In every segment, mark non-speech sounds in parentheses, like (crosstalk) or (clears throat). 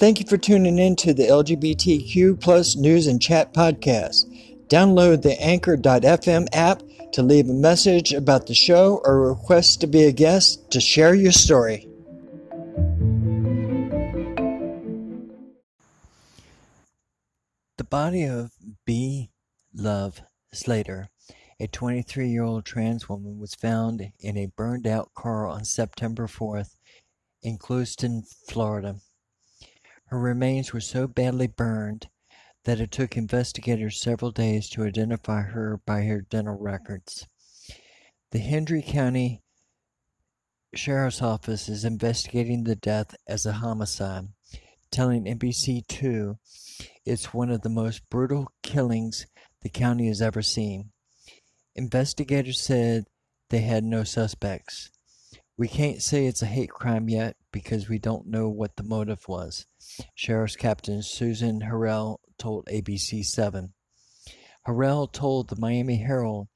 Thank you for tuning in to the LGBTQ plus news and chat podcast. Download the anchor.fm app to leave a message about the show or request to be a guest to share your story. The body of Bee Love Slater, a 23 year old trans woman, was found in a burned out car on September 4th in Clewiston, Florida. Her remains were so badly burned that it took investigators several days to identify her by her dental records. The Hendry County Sheriff's Office is investigating the death as a homicide, telling NBC2 it's one of the most brutal killings the county has ever seen. Investigators said they had no suspects. We can't say it's a hate crime yet because we don't know what the motive was, Sheriff's Captain Susan Harrell told ABC 7. Harrell told the Miami Herald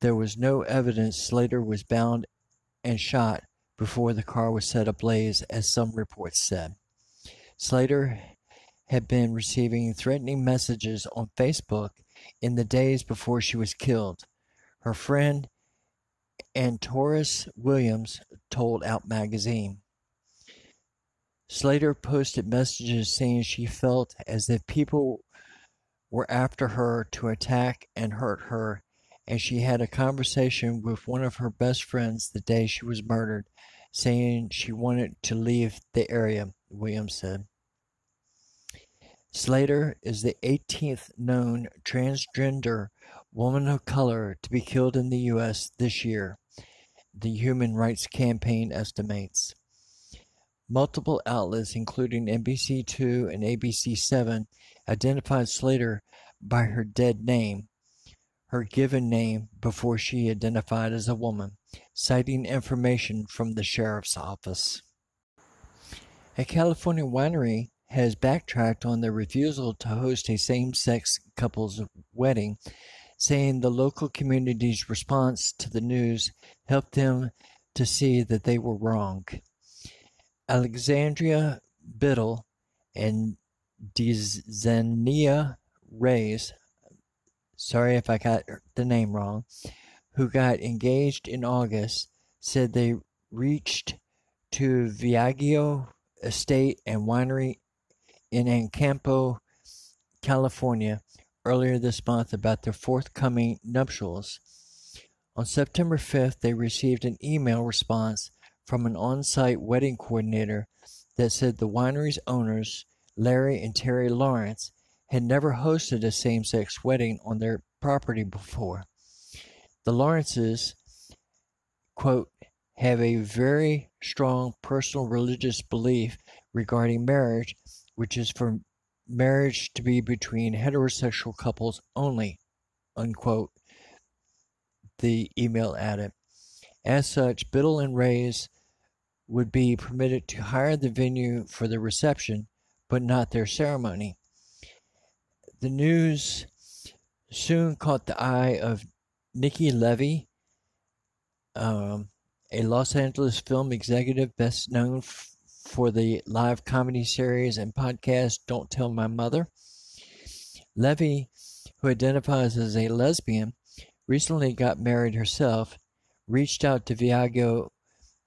there was no evidence Slater was bound and shot before the car was set ablaze, as some reports said. Slater had been receiving threatening messages on Facebook in the days before she was killed. Her friend Antoris Williams told Out magazine. Slater posted messages saying she felt as if people were after her to attack and hurt her, and she had a conversation with one of her best friends the day she was murdered, saying she wanted to leave the area, Williams said. Slater is the 18th known transgender woman of color to be killed in the U.S. this year, the Human Rights Campaign estimates. Multiple outlets, including NBC2 and ABC7, identified Slater by her dead name, her given name before she identified as a woman, citing information from the sheriff's office. A California winery has backtracked on their refusal to host a same sex couple's wedding, saying the local community's response to the news helped them to see that they were wrong. Alexandria Biddle and Dzania Reyes, sorry if I got the name wrong, who got engaged in August, said they reached to Viaggio Estate and Winery in Acampo, California, earlier this month about their forthcoming nuptials. On September 5th, they received an email response from an on site wedding coordinator that said the winery's owners, Larry and Terry Lawrence, had never hosted a same sex wedding on their property before. The Lawrences, quote, have a very strong personal religious belief regarding marriage which is for marriage to be between heterosexual couples only, unquote, the email added. As such, Biddle and Reyes would be permitted to hire the venue for the reception, but not their ceremony. The news soon caught the eye of Nikki Levy, um, a Los Angeles film executive best known for the live comedy series and podcast Don't Tell My Mother. Levy, who identifies as a lesbian, recently got married herself, reached out to Viaggio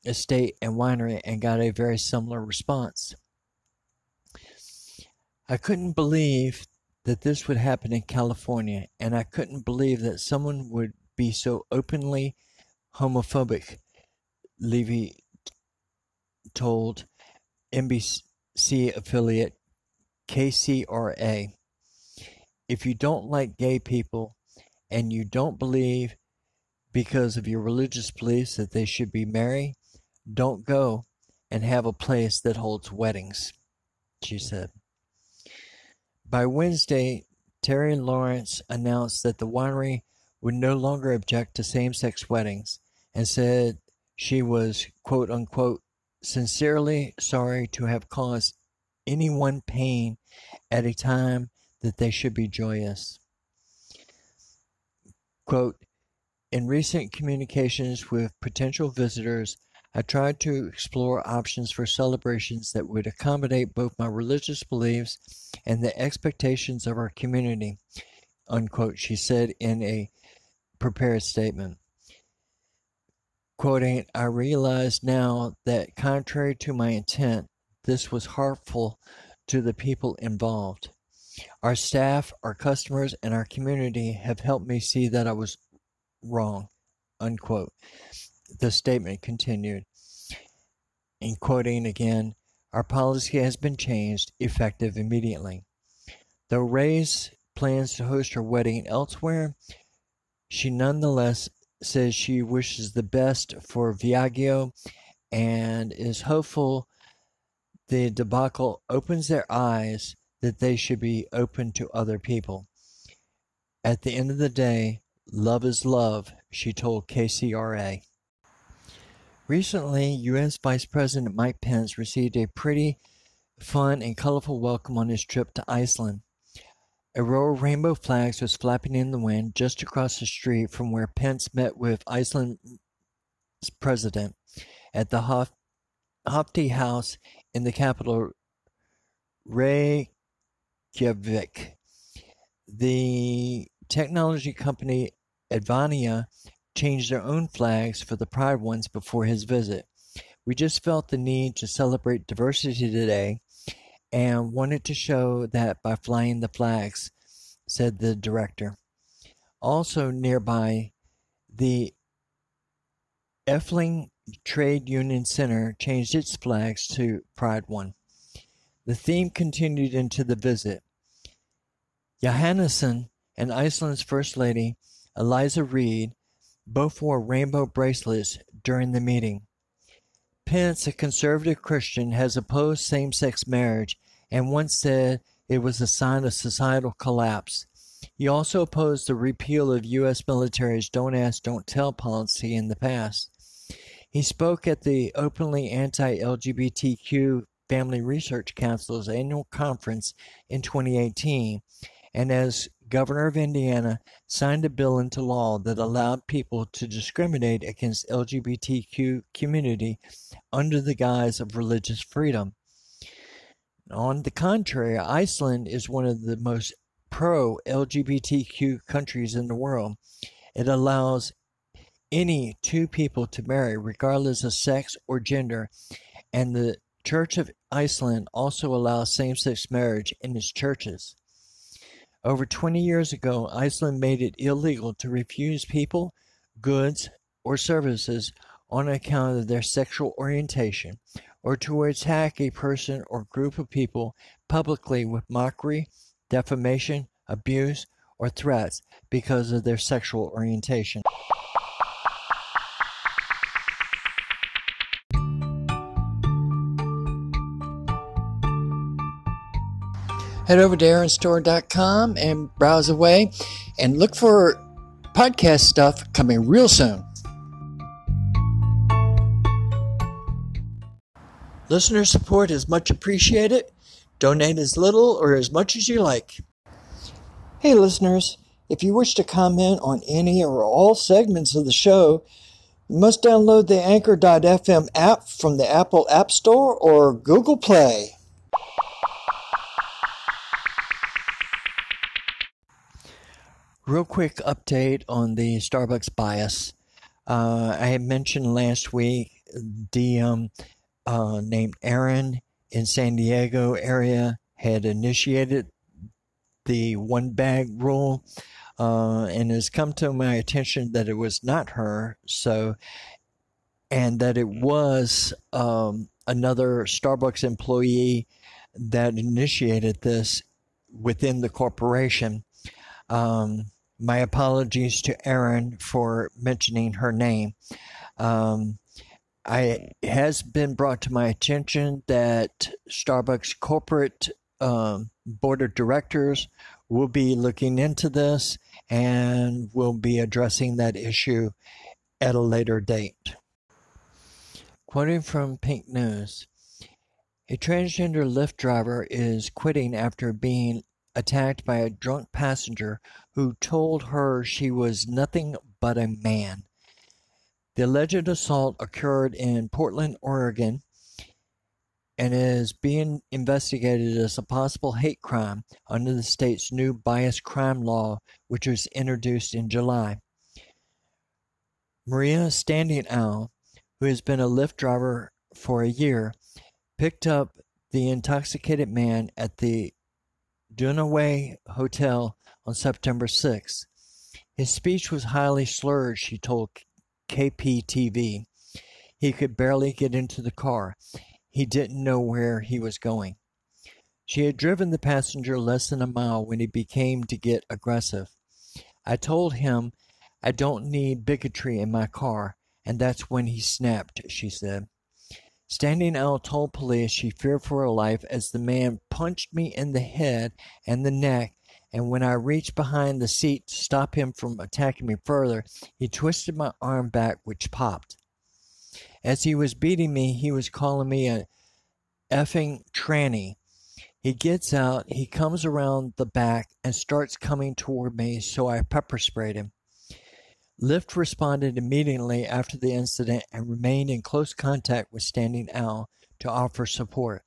Estate and Winery and got a very similar response. I couldn't believe that this would happen in California, and I couldn't believe that someone would be so openly homophobic, Levy told NBC affiliate KCRA. If you don't like gay people and you don't believe because of your religious beliefs that they should be married, don't go and have a place that holds weddings, she said. By Wednesday, Terry Lawrence announced that the winery would no longer object to same sex weddings and said she was, quote unquote, sincerely sorry to have caused anyone pain at a time that they should be joyous. Quote, in recent communications with potential visitors, I tried to explore options for celebrations that would accommodate both my religious beliefs and the expectations of our community, unquote, she said in a prepared statement. Quoting, I realize now that contrary to my intent, this was hurtful to the people involved. Our staff, our customers, and our community have helped me see that I was wrong. Unquote. The statement continued. In quoting again, our policy has been changed, effective immediately. Though Reyes plans to host her wedding elsewhere, she nonetheless says she wishes the best for Viaggio and is hopeful the debacle opens their eyes that they should be open to other people. At the end of the day, love is love, she told KCRA. Recently, U.S. Vice President Mike Pence received a pretty fun and colorful welcome on his trip to Iceland. A row of rainbow flags was flapping in the wind just across the street from where Pence met with Iceland's president at the Hofdi House in the capital Reykjavik. The technology company Advania changed their own flags for the Pride ones before his visit. We just felt the need to celebrate diversity today and wanted to show that by flying the flags, said the director. Also nearby, the Efling Trade Union Center changed its flags to Pride One. The theme continued into the visit. Johannesson and Iceland's First Lady, Eliza Reid, both wore rainbow bracelets during the meeting. Pence, a conservative Christian, has opposed same sex marriage and once said it was a sign of societal collapse. He also opposed the repeal of U.S. military's Don't Ask, Don't Tell policy in the past. He spoke at the openly anti LGBTQ Family Research Council's annual conference in 2018, and as governor of Indiana, signed a bill into law that allowed people to discriminate against LGBTQ community under the guise of religious freedom. On the contrary, Iceland is one of the most pro LGBTQ countries in the world. It allows any two people to marry, regardless of sex or gender, and the Church of Iceland also allows same sex marriage in its churches. Over 20 years ago, Iceland made it illegal to refuse people, goods, or services on account of their sexual orientation, or to attack a person or group of people publicly with mockery, defamation, abuse, or threats because of their sexual orientation. Head over to aaronstore.com and browse away and look for podcast stuff coming real soon. Listener support is much appreciated. Donate as little or as much as you like. Hey, listeners, if you wish to comment on any or all segments of the show, you must download the Anchor.fm app from the Apple App Store or Google Play. Real quick update on the Starbucks bias. Uh, I had mentioned last week the um, uh, named Aaron in San Diego area had initiated the one bag rule, uh, and has come to my attention that it was not her. So, and that it was um, another Starbucks employee that initiated this within the corporation. Um, my apologies to Erin for mentioning her name. Um, I has been brought to my attention that Starbucks corporate um, board of directors will be looking into this and will be addressing that issue at a later date. Quoting from Pink News, a transgender Lyft driver is quitting after being attacked by a drunk passenger who told her she was nothing but a man. The alleged assault occurred in Portland, Oregon, and is being investigated as a possible hate crime under the state's new bias crime law, which was introduced in July. Maria Standing Owl, who has been a Lyft driver for a year, picked up the intoxicated man at the Dunaway Hotel on September 6. His speech was highly slurred, she told KPTV. He could barely get into the car. He didn't know where he was going. She had driven the passenger less than a mile when he became to get aggressive. I told him I don't need bigotry in my car, and that's when he snapped, she said. Standing Owl told police she feared for her life as the man punched me in the head and the neck, and when I reached behind the seat to stop him from attacking me further, he twisted my arm back, which popped. As he was beating me, he was calling me a effing tranny. He gets out, he comes around the back and starts coming toward me, so I pepper sprayed him. Lyft responded immediately after the incident and remained in close contact with Standing Owl to offer support,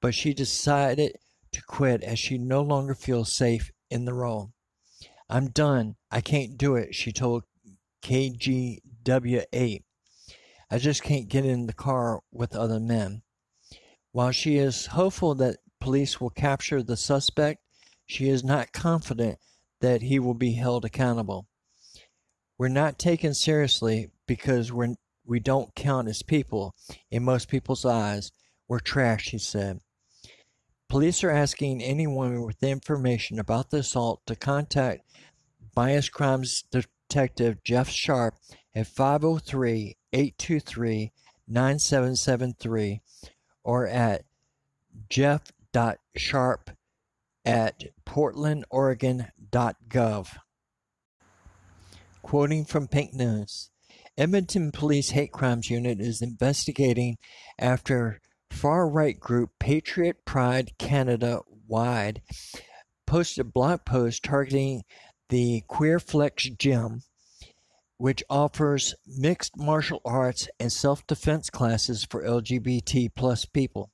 but she decided to quit as she no longer feels safe in the role. I'm done. I can't do it, she told KGW8. I just can't get in the car with other men. While she is hopeful that police will capture the suspect, she is not confident that he will be held accountable. We're not taken seriously because we're, we don't count as people in most people's eyes. We're trash, he said. Police are asking anyone with information about the assault to contact Bias Crimes Detective Jeff Sharp at 503 823 9773 or at jeff.sharp at portlandoregon.gov. Quoting from Pink News Edmonton Police Hate Crimes Unit is investigating after far right group Patriot Pride Canada wide posted a blog post targeting the Queer Flex Gym which offers mixed martial arts and self-defense classes for LGBT plus people.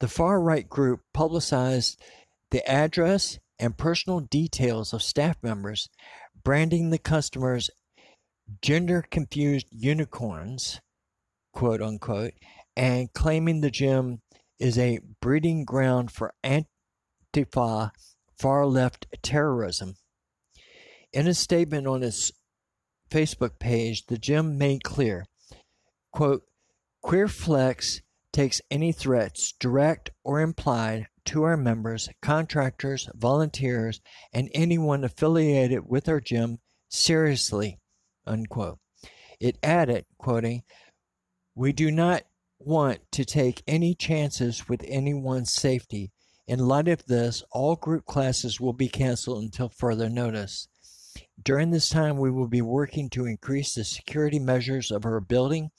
The far-right group publicized the address and personal details of staff members, branding the customers gender-confused unicorns, quote unquote, and claiming the gym is a breeding ground for Antifa far-left terrorism. In a statement on its Facebook page, the gym made clear, quote, QueerFlex takes any threats, direct or implied, to our members, contractors, volunteers, and anyone affiliated with our gym seriously, unquote. It added, quoting, We do not want to take any chances with anyone's safety. In light of this, all group classes will be canceled until further notice. During this time, we will be working to increase the security measures of our building.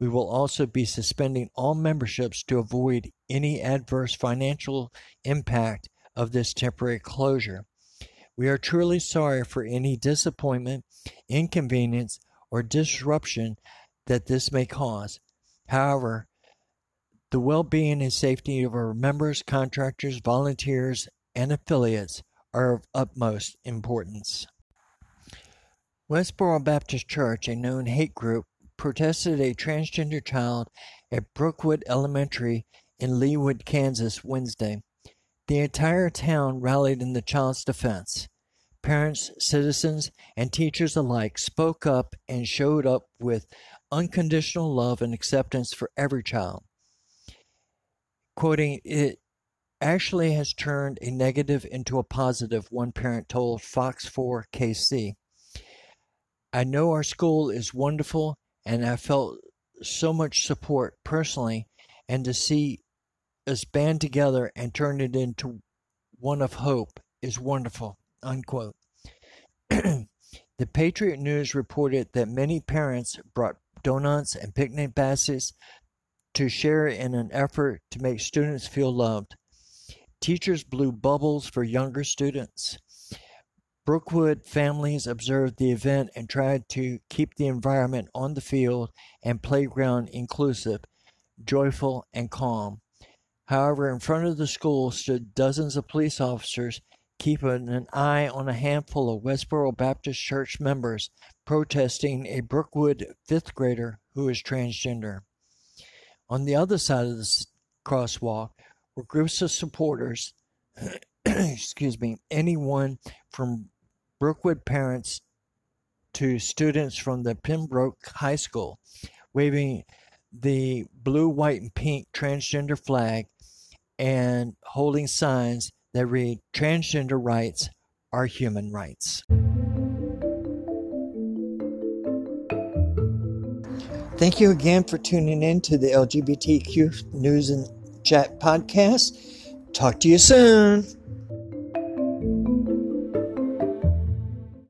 We will also be suspending all memberships to avoid any adverse financial impact of this temporary closure. We are truly sorry for any disappointment, inconvenience, or disruption that this may cause. However, the well being and safety of our members, contractors, volunteers, and affiliates are of utmost importance. Westboro Baptist Church, a known hate group, protested a transgender child at Brookwood Elementary in Leawood, Kansas, Wednesday. The entire town rallied in the child's defense. Parents, citizens, and teachers alike spoke up and showed up with unconditional love and acceptance for every child. Quoting, it actually has turned a negative into a positive, one parent told Fox 4 KC. I know our school is wonderful, and I felt so much support personally, and to see us band together and turn it into one of hope is wonderful. Unquote. (clears throat) the Patriot News reported that many parents brought donuts and picnic baskets to share in an effort to make students feel loved. Teachers blew bubbles for younger students. Brookwood families observed the event and tried to keep the environment on the field and playground inclusive, joyful, and calm. However, in front of the school stood dozens of police officers keeping an eye on a handful of Westboro Baptist Church members protesting a Brookwood fifth grader who is transgender. On the other side of the crosswalk were groups of supporters, (clears throat) excuse me, anyone from Brookwood parents to students from the Pembroke Hill School, waving the blue, white, and pink transgender flag and holding signs that read Transgender rights are human rights. Thank you again for tuning in to the LGBTQ News and Chat podcast. Talk to you soon.